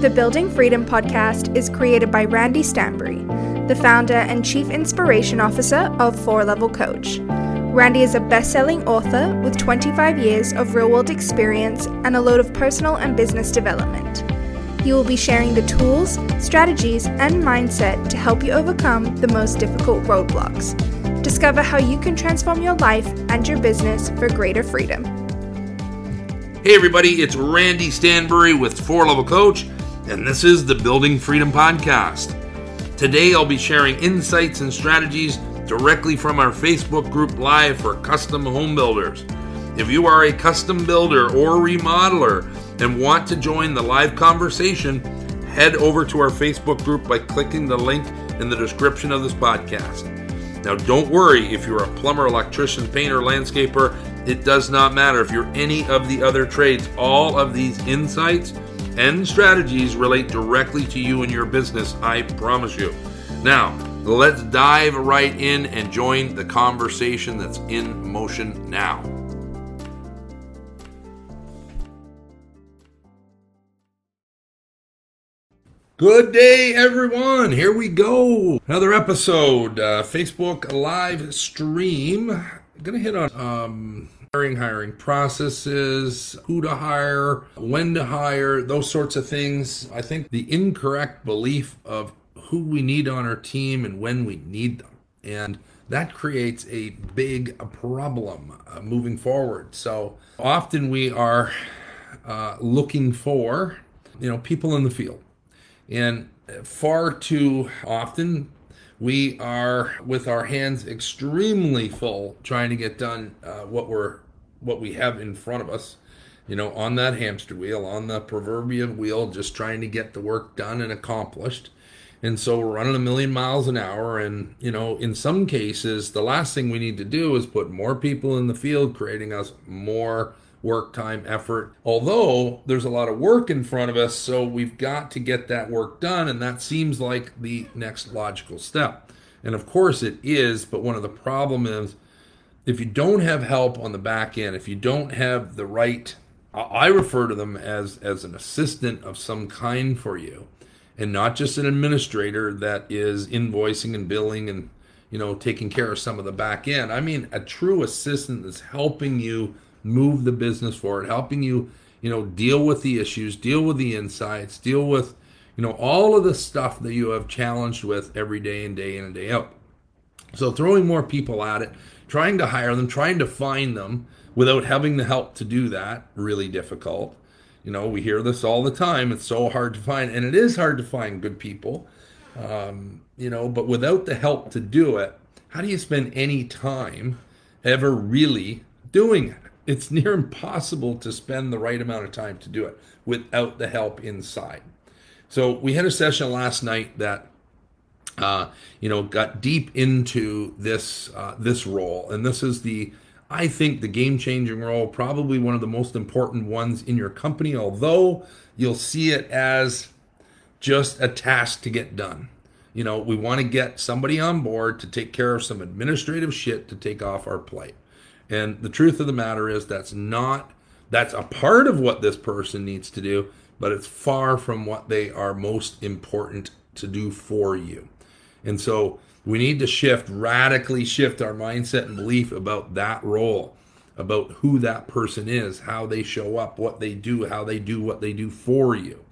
The Building Freedom podcast is created by Randy Stanbury, the founder and chief inspiration officer of Four Level Coach. Randy is a best selling author with 25 years of real world experience and a load of personal and business development. He will be sharing the tools, strategies, and mindset to help you overcome the most difficult roadblocks. Discover how you can transform your life and your business for greater freedom. Hey, everybody, it's Randy Stanbury with Four Level Coach, and this is the Building Freedom Podcast. Today, I'll be sharing insights and strategies directly from our Facebook group live for custom home builders. If you are a custom builder or remodeler and want to join the live conversation, head over to our Facebook group by clicking the link in the description of this podcast. Now, don't worry if you're a plumber, electrician, painter, landscaper, it does not matter if you're any of the other trades. All of these insights and strategies relate directly to you and your business, I promise you. Now, let's dive right in and join the conversation that's in motion now. Good day, everyone. Here we go. Another episode, uh, Facebook live stream. I'm gonna hit on um, hiring, hiring processes, who to hire, when to hire, those sorts of things. I think the incorrect belief of who we need on our team and when we need them, and that creates a big problem uh, moving forward. So often we are uh, looking for, you know, people in the field and far too often, we are with our hands extremely full trying to get done uh, what we're what we have in front of us you know on that hamster wheel on the proverbial wheel just trying to get the work done and accomplished and so we're running a million miles an hour and you know in some cases the last thing we need to do is put more people in the field creating us more work time, effort. Although there's a lot of work in front of us, so we've got to get that work done, and that seems like the next logical step. And of course it is, but one of the problems is if you don't have help on the back end, if you don't have the right I refer to them as as an assistant of some kind for you, and not just an administrator that is invoicing and billing and you know taking care of some of the back end. I mean a true assistant that's helping you move the business forward, helping you, you know, deal with the issues, deal with the insights, deal with, you know, all of the stuff that you have challenged with every day and day in and day out. So throwing more people at it, trying to hire them, trying to find them without having the help to do that, really difficult. You know, we hear this all the time. It's so hard to find, and it is hard to find good people. Um, you know, but without the help to do it, how do you spend any time ever really doing it? it's near impossible to spend the right amount of time to do it without the help inside. So we had a session last night that uh, you know got deep into this uh, this role, and this is the I think the game changing role, probably one of the most important ones in your company. Although you'll see it as just a task to get done. You know, we want to get somebody on board to take care of some administrative shit to take off our plate. And the truth of the matter is that's not that's a part of what this person needs to do, but it's far from what they are most important to do for you. And so we need to shift, radically shift our mindset and belief about that role, about who that person is, how they show up, what they do, how they do what they do for you.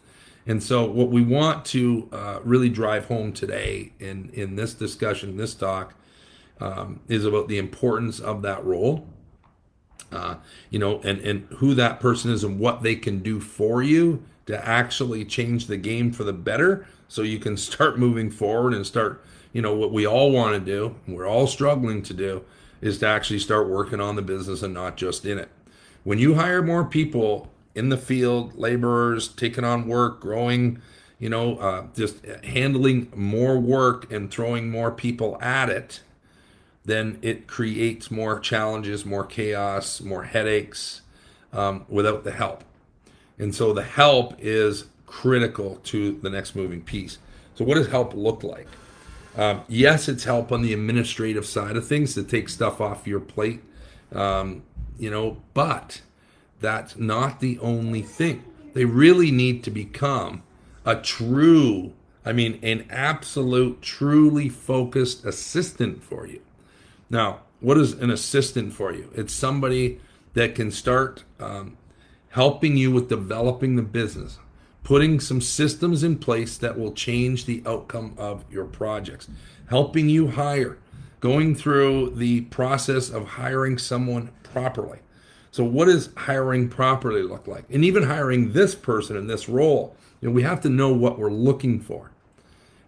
And so, what we want to uh, really drive home today in, in this discussion, this talk, um, is about the importance of that role. Uh, you know, and and who that person is and what they can do for you to actually change the game for the better, so you can start moving forward and start. You know what we all want to do, we're all struggling to do, is to actually start working on the business and not just in it. When you hire more people in the field, laborers taking on work, growing, you know, uh, just handling more work and throwing more people at it, then it creates more challenges, more chaos, more headaches um, without the help. And so the help is critical to the next moving piece. So, what does help look like? Um, yes, it's help on the administrative side of things to take stuff off your plate, um, you know, but that's not the only thing. They really need to become a true, I mean, an absolute, truly focused assistant for you. Now, what is an assistant for you? It's somebody that can start um, helping you with developing the business, putting some systems in place that will change the outcome of your projects, helping you hire, going through the process of hiring someone properly. So, what does hiring properly look like? And even hiring this person in this role, you know, we have to know what we're looking for.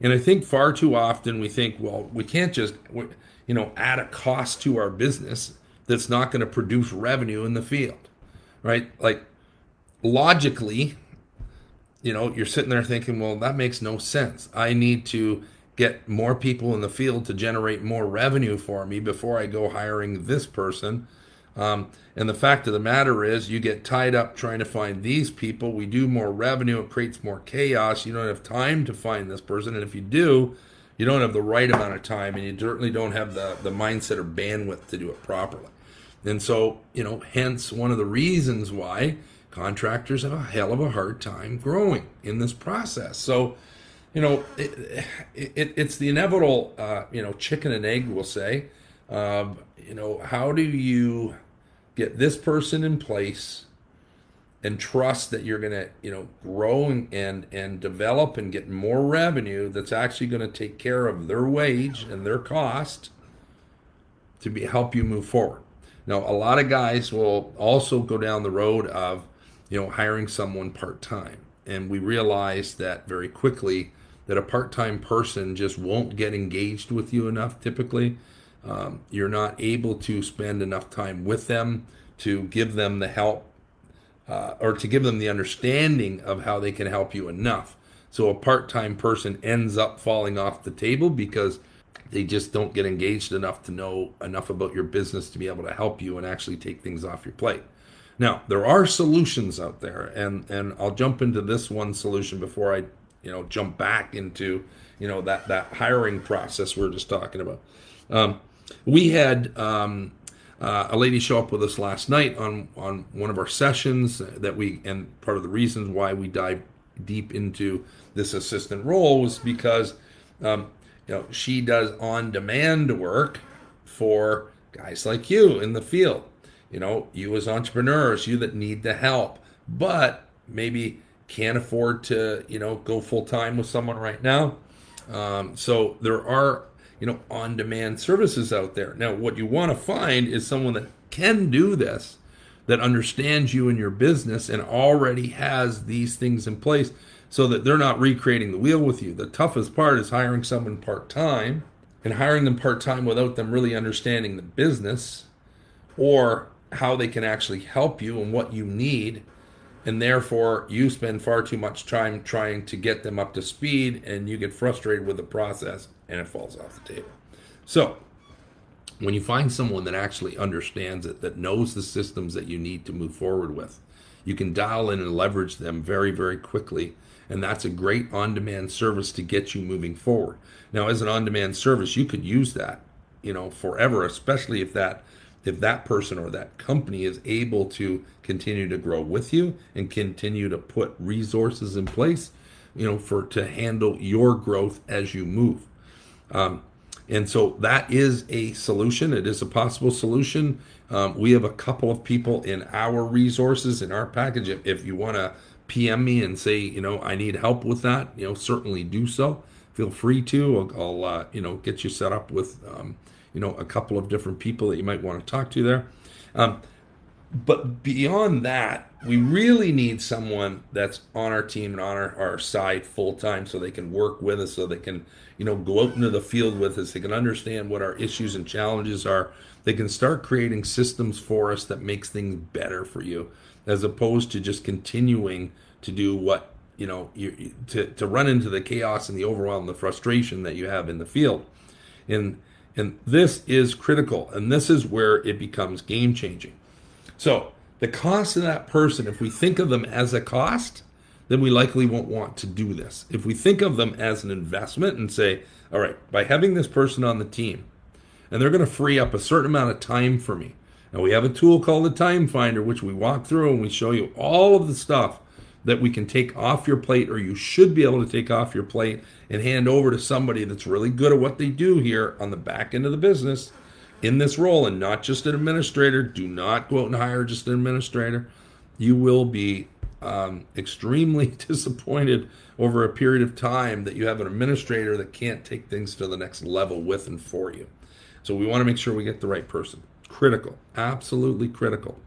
And I think far too often we think, well, we can't just, you know, add a cost to our business that's not going to produce revenue in the field, right? Like, logically, you know, you're sitting there thinking, well, that makes no sense. I need to get more people in the field to generate more revenue for me before I go hiring this person. Um, and the fact of the matter is, you get tied up trying to find these people. We do more revenue, it creates more chaos. You don't have time to find this person. And if you do, you don't have the right amount of time and you certainly don't have the, the mindset or bandwidth to do it properly. And so, you know, hence one of the reasons why contractors have a hell of a hard time growing in this process. So, you know, it, it, it's the inevitable, uh, you know, chicken and egg, we'll say. Um, you know, how do you get this person in place and trust that you're going to, you know, grow and, and, and develop and get more revenue that's actually going to take care of their wage and their cost to be help you move forward. Now, a lot of guys will also go down the road of, you know, hiring someone part time. And we realize that very quickly that a part time person just won't get engaged with you enough typically. Um, you're not able to spend enough time with them to give them the help uh, or to give them the understanding of how they can help you enough. So a part time person ends up falling off the table because they just don't get engaged enough to know enough about your business to be able to help you and actually take things off your plate. Now, there are solutions out there, and and I'll jump into this one solution before I, you know, jump back into, you know, that that hiring process we are just talking about. Um, we had um, uh, a lady show up with us last night on on one of our sessions that we and part of the reasons why we dive deep into this assistant role was because um, you know she does on demand work for guys like you in the field you know, you as entrepreneurs, you that need the help, but maybe can't afford to, you know, go full time with someone right now. Um, so there are, you know, on demand services out there. Now, what you want to find is someone that can do this, that understands you and your business and already has these things in place so that they're not recreating the wheel with you. The toughest part is hiring someone part time and hiring them part time without them really understanding the business or how they can actually help you and what you need and therefore you spend far too much time trying to get them up to speed and you get frustrated with the process and it falls off the table. So when you find someone that actually understands it that knows the systems that you need to move forward with you can dial in and leverage them very very quickly and that's a great on-demand service to get you moving forward. Now as an on-demand service you could use that you know forever especially if that if that person or that company is able to continue to grow with you and continue to put resources in place you know for to handle your growth as you move. Um, and so that is a solution. It is a possible solution. Um, we have a couple of people in our resources in our package. If, if you want to pm me and say you know i need help with that you know certainly do so. Feel free to. I'll, I'll uh, you know get you set up with um, you know a couple of different people that you might want to talk to there. Um, but beyond that, we really need someone that's on our team and on our, our side full time so they can work with us, so they can, you know, go out into the field with us. They can understand what our issues and challenges are. They can start creating systems for us that makes things better for you, as opposed to just continuing to do what you know you, to to run into the chaos and the overwhelm, and the frustration that you have in the field. And and this is critical, and this is where it becomes game changing. So, the cost of that person, if we think of them as a cost, then we likely won't want to do this. If we think of them as an investment and say, all right, by having this person on the team, and they're going to free up a certain amount of time for me. Now, we have a tool called the Time Finder, which we walk through and we show you all of the stuff that we can take off your plate, or you should be able to take off your plate and hand over to somebody that's really good at what they do here on the back end of the business in this role and not just an administrator. Do not go out and hire just an administrator. You will be um, extremely disappointed over a period of time that you have an administrator that can't take things to the next level with and for you. So we want to make sure we get the right person. Critical, absolutely critical.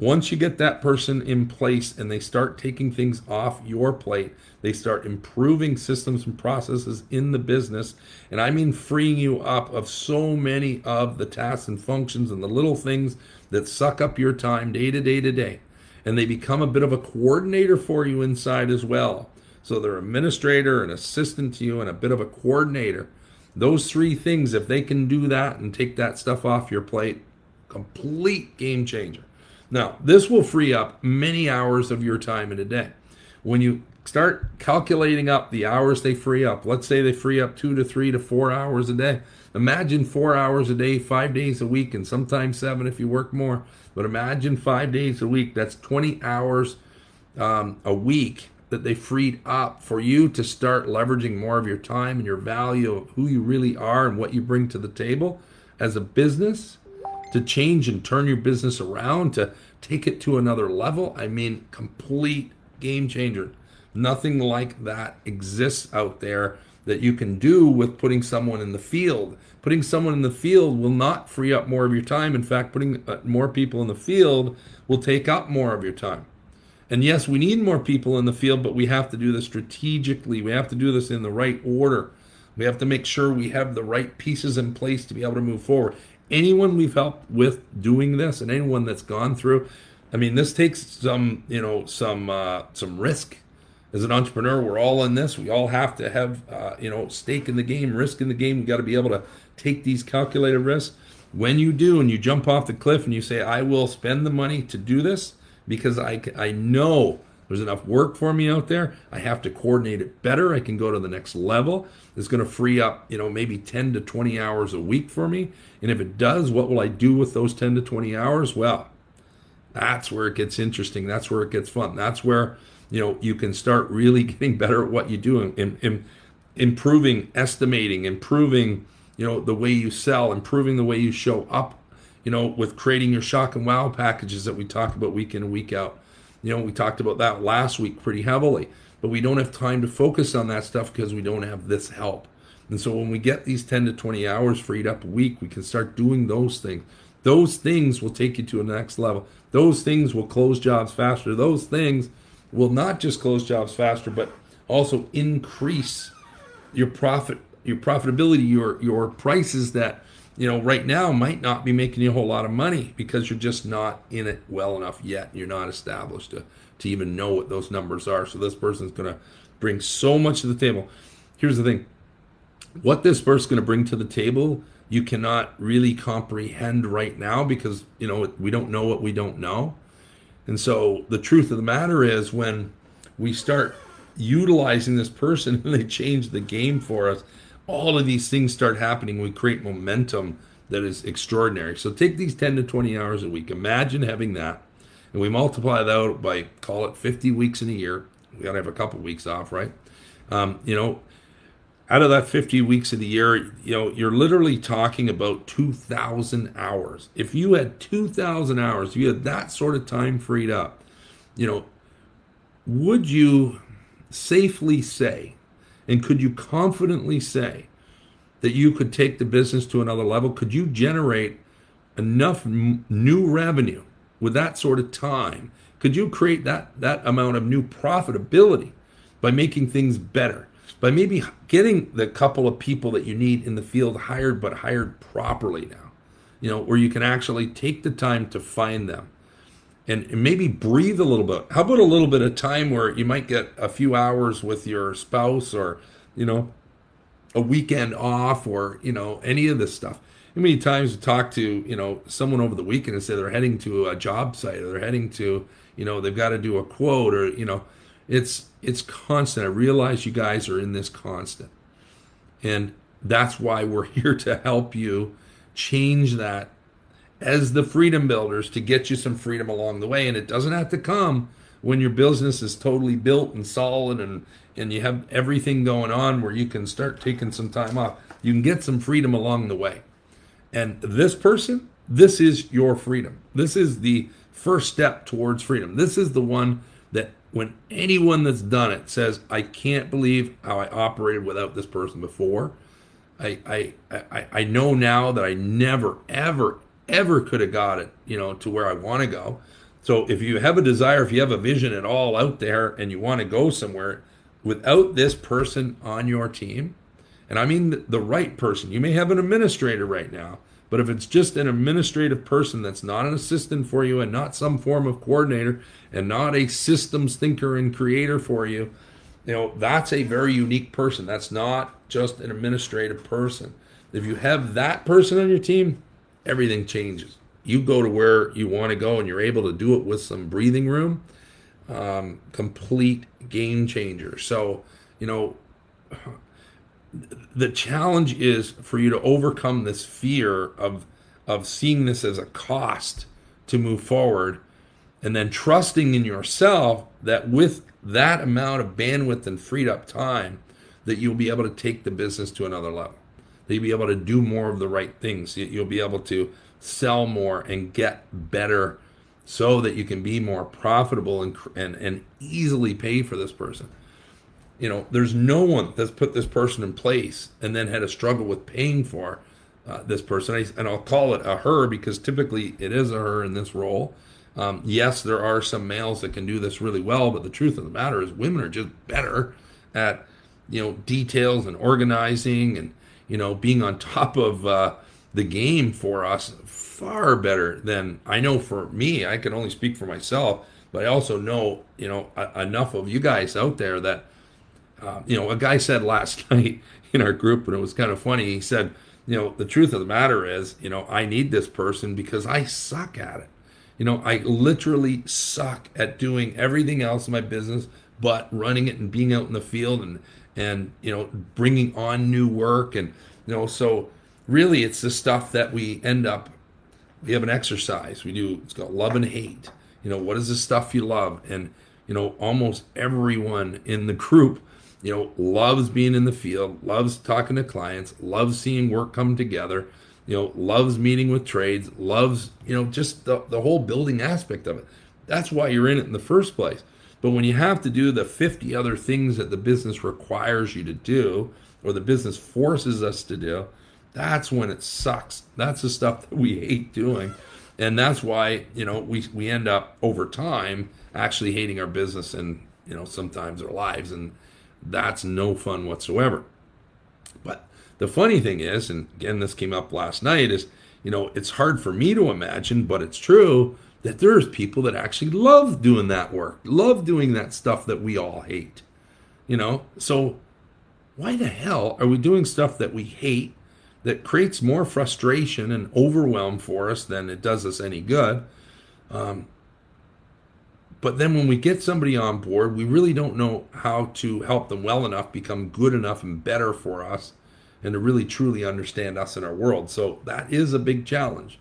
Once you get that person in place and they start taking things off your plate, they start improving systems and processes in the business. And I mean freeing you up of so many of the tasks and functions and the little things that suck up your time day to day to day. And they become a bit of a coordinator for you inside as well. So they're administrator, an assistant to you, and a bit of a coordinator. Those three things, if they can do that and take that stuff off your plate, complete game changer. Now, this will free up many hours of your time in a day. When you start calculating up the hours they free up, let's say they free up two to three to four hours a day. Imagine four hours a day, five days a week, and sometimes seven if you work more. But imagine five days a week, that's 20 hours um, a week that they freed up for you to start leveraging more of your time and your value of who you really are and what you bring to the table as a business to change and turn your business around, to take it to another level. I mean, complete game changer. Nothing like that exists out there that you can do with putting someone in the field. Putting someone in the field will not free up more of your time. In fact, putting uh, more people in the field will take up more of your time. And yes, we need more people in the field, but we have to do this strategically. We have to do this in the right order. We have to make sure we have the right pieces in place to be able to move forward anyone we've helped with doing this and anyone that's gone through i mean this takes some you know some uh, some risk. As an entrepreneur we're all in this. We all have to have uh, you know stake in the game risk in the game. We got to be able to take these calculated risks. When you do and you jump off the cliff and you say i will spend the money to do this because i i know there's enough work for me out there. I have to coordinate it better. I can go to the next level. It's going to free up, you know, maybe 10 to 20 hours a week for me. And if it does, what will I do with those 10 to 20 hours? Well, that's where it gets interesting. That's where it gets fun. That's where, you know, you can start really getting better at what you do and, and improving, estimating, improving, you know, the way you sell, improving the way you show up, you know, with creating your shock and wow packages that we talk about week in and week out you know, we talked about that last week pretty heavily, but we don't have time to focus on that stuff because we don't have this help. And so when we get these 10 to 20 hours freed up a week, we can start doing those things. Those things will take you to a next level. Those things will close jobs faster. Those things will not just close jobs faster, but also increase your profit, your profitability, your your prices that you know, right now might not be making you a whole lot of money because you're just not in it well enough yet. You're not established to, to even know what those numbers are. So this person's going to bring so much to the table. Here's the thing what this person's going to bring to the table, you cannot really comprehend right now because, you know, we don't know what we don't know. And so the truth of the matter is when we start utilizing this person and they change the game for us, all of these things start happening, we create momentum that is extraordinary. So take these 10 to 20 hours a week. Imagine having that. And we multiply that out by, call it 50 weeks in a year. We got to have a couple weeks off, right? Um, you know, out of that 50 weeks of the year, you know, you're literally talking about 2,000 hours. If you had 2,000 hours, you had that sort of time freed up, you know, would you safely say and could you confidently say that you could take the business to another level? Could you generate enough m- new revenue with that sort of time? Could you create that, that amount of new profitability by making things better? By maybe getting the couple of people that you need in the field hired, but hired properly now, you know, where you can actually take the time to find them and maybe breathe a little bit. How about a little bit of time where you might get a few hours with your spouse or, you know, a weekend off or, you know, any of this stuff. How many times you talk to, you know, someone over the weekend and say they're heading to a job site or they're heading to, you know, they've got to do a quote or, you know, it's it's constant. I realize you guys are in this constant. And that's why we're here to help you change that as the freedom builders to get you some freedom along the way. And it doesn't have to come when your business is totally built and solid and and you have everything going on where you can start taking some time off. You can get some freedom along the way. And this person this is your freedom. This is the first step towards freedom. This is the one that when anyone that's done it says i can't believe how i operated without this person before. I i i, I know now that i never ever ever could have got it you know to where i want to go so if you have a desire, if you have a vision at all out there and you want to go somewhere without this person on your team, and I mean the right person, you may have an administrator right now, but if it's just an administrative person that's not an assistant for you and not some form of coordinator and not a systems thinker and creator for you, you know, that's a very unique person. That's not just an administrative person. If you have that person on your team, everything changes. You go to where you want to go and you're able to do it with some breathing room um, complete game changer. So you know the challenge is for you to overcome this fear of of seeing this as a cost to move forward and then trusting in yourself that with that amount of bandwidth and freed up time that you'll be able to take the business to another level you'll be able to do more of the right things you'll be able to sell more and get better so that you can be more profitable and, and, and easily pay for this person. You know, there's no one that's put this person in place and then had a struggle with paying for uh, this person. and I'll call it a her because typically it is a her in this role. Um, yes, there are some males that can do this really well, but the truth of the matter is women are just better at, you know, details and organizing and, you know, being on top of, uh, the game for us far better than I know for me. I can only speak for myself, but I also know, you know, a, enough of you guys out there that, uh, you know, a guy said last night in our group, and it was kind of funny. He said, you know, the truth of the matter is, you know, I need this person because I suck at it. You know, I literally suck at doing everything else in my business but running it and being out in the field and and you know bringing on new work and you know so really it's the stuff that we end up we have an exercise. We do it's called love and hate. You know what is the stuff you love? And you know almost everyone in the group you know loves being in the field loves talking to clients loves seeing work come together you know loves meeting with trades loves you know just the, the whole building aspect of it. That's why you're in it in the first place but when you have to do the 50 other things that the business requires you to do or the business forces us to do that's when it sucks. That's the stuff that we hate doing. And that's why, you know, we, we end up over time actually hating our business and, you know, sometimes our lives. And that's no fun whatsoever. But the funny thing is, and again, this came up last night, is, you know, it's hard for me to imagine, but it's true that there's people that actually love doing that work, love doing that stuff that we all hate. You know, so why the hell are we doing stuff that we hate that creates more frustration and overwhelm for us than it does us any good. Um, but then when we get somebody on board, we really don't know how to help them well enough become good enough and better for us and to really truly understand us in our world. So that is a big challenge.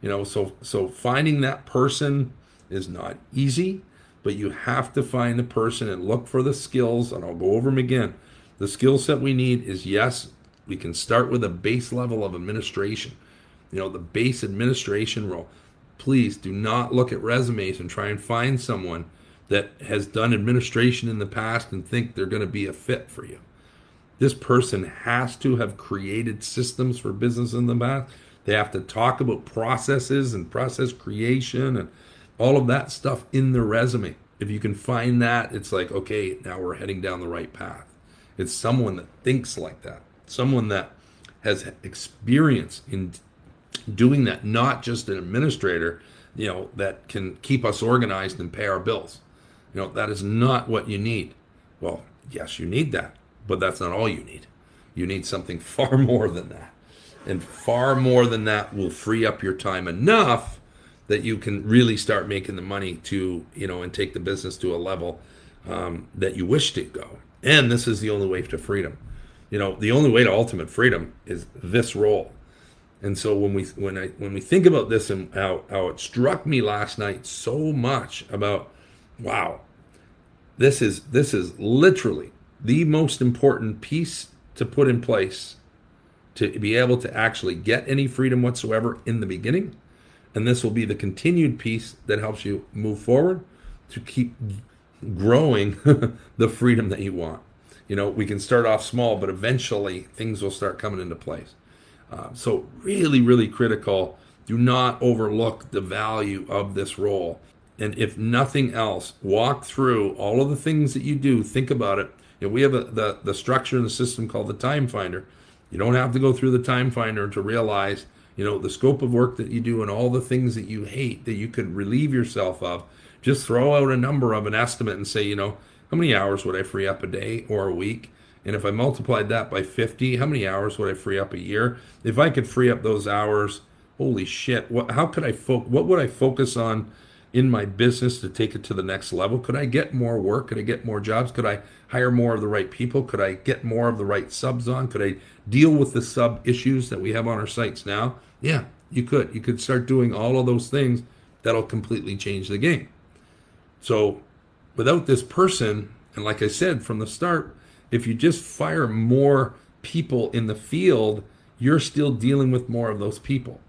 You know, so so finding that person is not easy, but you have to find the person and look for the skills and I'll go over them again. The skill set we need is yes, we can start with a base level of administration. You know, the base administration role. Please do not look at resumes and try and find someone that has done administration in the past and think they're going to be a fit for you. This person has to have created systems for business in the past. They have to talk about processes and process creation and all of that stuff in the resume. If you can find that, it's like, okay, now we're heading down the right path. It's someone that thinks like that someone that has experience in doing that, not just an administrator, you know, that can keep us organized and pay our bills. You know, that is not what you need. Well, yes, you need that, but that's not all you need. You need something far more than that. And far more than that will free up your time enough that you can really start making the money to, you know, and take the business to a level um, that you wish to go. And this is the only way to freedom you know the only way to ultimate freedom is this role and so when we when i when we think about this and how how it struck me last night so much about wow, this is this is literally the most important piece to put in place to be able to actually get any freedom whatsoever in the beginning. And this will be the continued piece that helps you move forward to keep growing the freedom that you want. You know, we can start off small, but eventually things will start coming into place. Uh, so, really, really critical. Do not overlook the value of this role. And if nothing else, walk through all of the things that you do. Think about it. You know, we have a, the, the structure in the system called the time finder. You don't have to go through the time finder to realize, you know, the scope of work that you do and all the things that you hate that you could relieve yourself of. Just throw out a number of an estimate and say, you know, how many hours would I free up a day or a week? And if I multiplied that by 50, how many hours would I free up a year? If I could free up those hours, holy shit, what how could I fo- what would I focus on in my business to take it to the next level? Could I get more work? Could I get more jobs? Could I hire more of the right people? Could I get more of the right subs on? Could I deal with the sub issues that we have on our sites now? Yeah, you could. You could start doing all of those things that'll completely change the game. So, without this person, and like I said from the start, if you just fire more people in the field, you're still dealing with more of those people.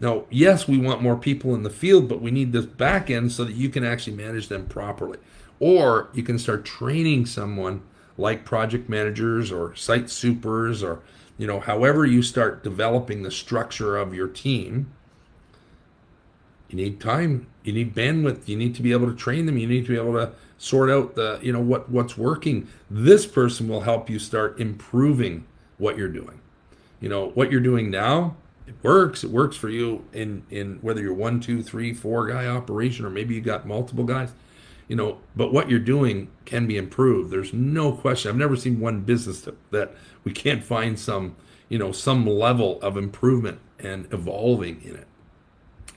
Now, yes, we want more people in the field, but we need this back end so that you can actually manage them properly. Or you can start training someone like project managers or site supers or you know however you start developing the structure of your team. You need time. You need bandwidth. You need to be able to train them. You need to be able to sort out the you know what what's working. This person will help you start improving what you're doing. You know what you're doing now it works it works for you in in whether you're one two three four guy operation or maybe you got multiple guys you know but what you're doing can be improved. There's no question. I've never seen one business that, that we can't find some you know some level of improvement and evolving in it.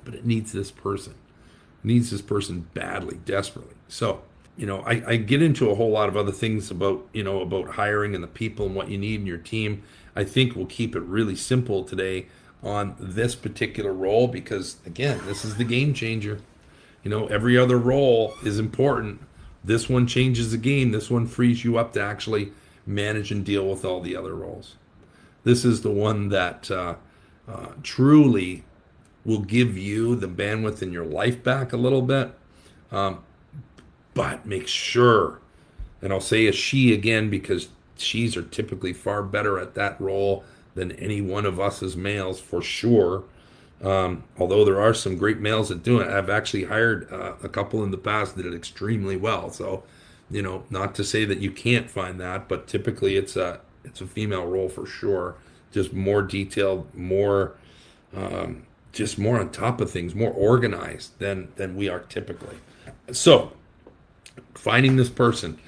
But it needs this person. It needs this person badly desperately. So you know I, I get into a whole lot of other things about you know about hiring and the people and what you need in your team. I think we'll keep it really simple today on this particular role because again this is the game changer. You know every other role is important. This one changes the game. This one frees you up to actually manage and deal with all the other roles. This is the one that uh, uh, truly will give you the bandwidth in your life back a little bit. Um, but make sure and i'll say a she again because she's are typically far better at that role than any one of us as males for sure um, although there are some great males that do it, I've actually hired uh, a couple in the past that did extremely well. So, you know, not to say that you can't find that, but typically it's a it's a female role for sure. Just more detailed, more, um, just more on top of things, more organized than than we are typically. So, finding this person,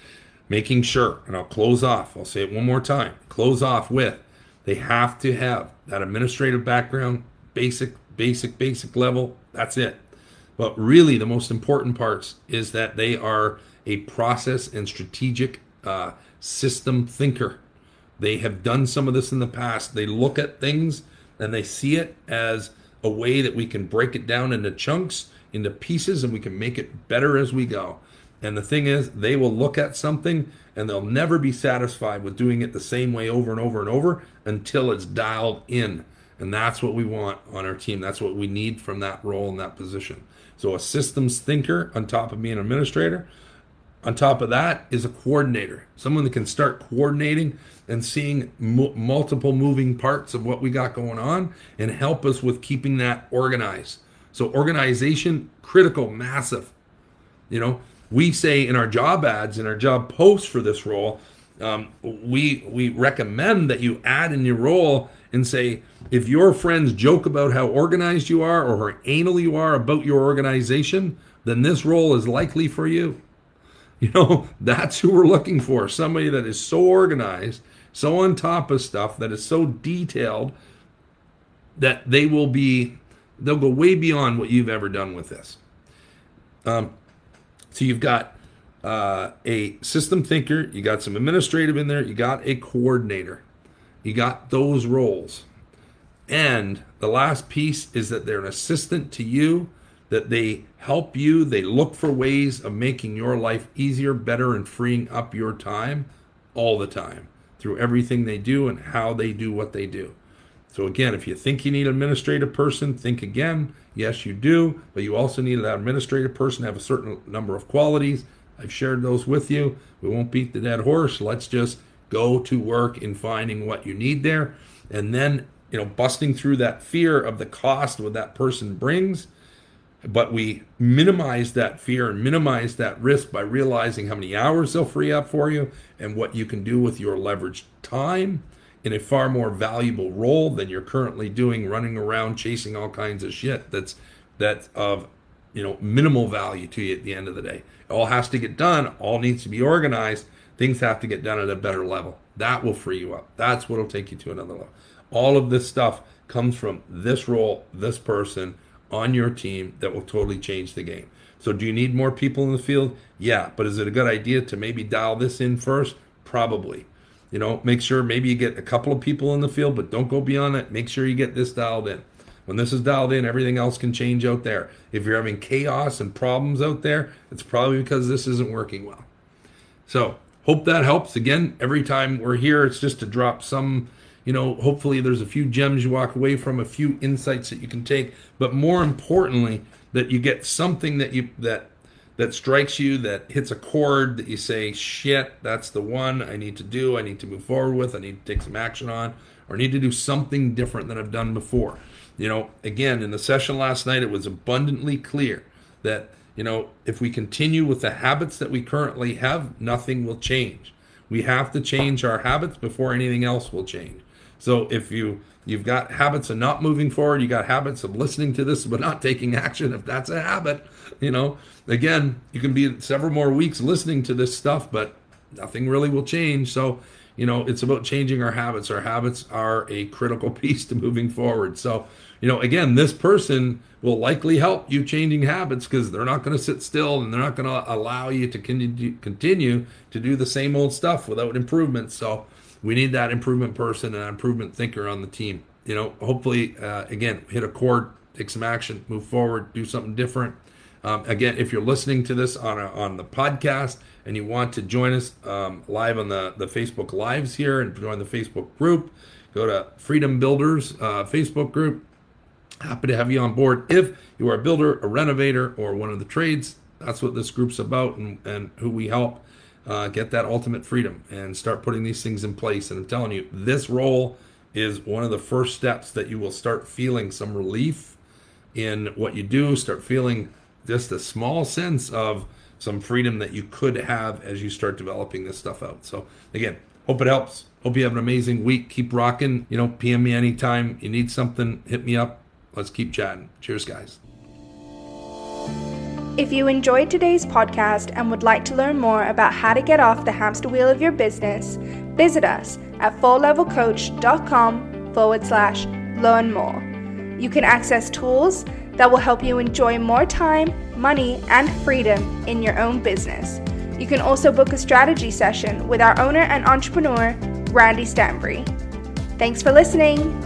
making sure, and I'll close off. I'll say it one more time. Close off with they have to have that administrative background, basic basic, basic level. That's it. But really, the most important parts is that they are a process and strategic uh, system thinker. They have done some of this in the past. They look at things and they see it as a way that we can break it down into chunks, into pieces, and we can make it better as we go. And the thing is, they will look at something and they'll never be satisfied with doing it the same way over and over and over until it's dialed in. And that's what we want on our team. That's what we need from that role in that position. So a systems thinker on top of being an administrator. On top of that is a coordinator, someone that can start coordinating and seeing multiple moving parts of what we got going on and help us with keeping that organized. So organization critical, massive. You know, we say in our job ads in our job posts for this role, um, we we recommend that you add in your role and say, if your friends joke about how organized you are or how anal you are about your organization, then this role is likely for you. You know, that's who we're looking for somebody that is so organized, so on top of stuff, that is so detailed that they will be, they'll go way beyond what you've ever done with this. Um, so you've got uh, a system thinker, you got some administrative in there, you got a coordinator. You got those roles. And the last piece is that they're an assistant to you that they help you, they look for ways of making your life easier, better, and freeing up your time all the time through everything they do and how they do what they do. So, again, if you think you need an administrative person, think again. Yes, you do, but you also need that administrative person to have a certain number of qualities. I've shared those with you. We won't beat the dead horse. Let's just go to work in finding what you need there and then you know busting through that fear of the cost what that person brings but we minimize that fear and minimize that risk by realizing how many hours they'll free up for you and what you can do with your leveraged time in a far more valuable role than you're currently doing running around chasing all kinds of shit that's that's of you know minimal value to you at the end of the day it all has to get done all needs to be organized things have to get done at a better level that will free you up that's what will take you to another level all of this stuff comes from this role this person on your team that will totally change the game. So, do you need more people in the field? Yeah, but is it a good idea to maybe dial this in first? Probably. You know, make sure maybe you get a couple of people in the field, but don't go beyond that. Make sure you get this dialed in. When this is dialed in, everything else can change out there. If you're having chaos and problems out there, it's probably because this isn't working well. So, hope that helps. Again, every time we're here, it's just to drop some you know, hopefully there's a few gems you walk away from, a few insights that you can take, but more importantly, that you get something that you that that strikes you, that hits a chord that you say, shit, that's the one I need to do, I need to move forward with, I need to take some action on, or I need to do something different than I've done before. You know, again, in the session last night, it was abundantly clear that, you know, if we continue with the habits that we currently have, nothing will change. We have to change our habits before anything else will change. So if you you've got habits of not moving forward, you got habits of listening to this but not taking action. If that's a habit, you know, again, you can be several more weeks listening to this stuff, but nothing really will change. So you know, it's about changing our habits. Our habits are a critical piece to moving forward. So, you know, again, this person will likely help you changing habits because they're not going to sit still and they're not going to allow you to continue to do the same old stuff without improvement. So, we need that improvement person and improvement thinker on the team. You know, hopefully, uh, again, hit a chord, take some action, move forward, do something different. Um, again, if you're listening to this on a, on the podcast and you want to join us um, live on the, the Facebook lives here and join the Facebook group, go to Freedom Builders uh, Facebook group. Happy to have you on board. If you are a builder, a renovator, or one of the trades, that's what this group's about and, and who we help uh, get that ultimate freedom and start putting these things in place. And I'm telling you, this role is one of the first steps that you will start feeling some relief in what you do, start feeling just a small sense of some freedom that you could have as you start developing this stuff out. So, again, hope it helps. Hope you have an amazing week. Keep rocking. You know, PM me anytime you need something, hit me up. Let's keep chatting. Cheers, guys. If you enjoyed today's podcast and would like to learn more about how to get off the hamster wheel of your business, visit us at fourlevelcoach.com forward slash learn more. You can access tools that will help you enjoy more time, money, and freedom in your own business. You can also book a strategy session with our owner and entrepreneur, Randy Stanbury. Thanks for listening.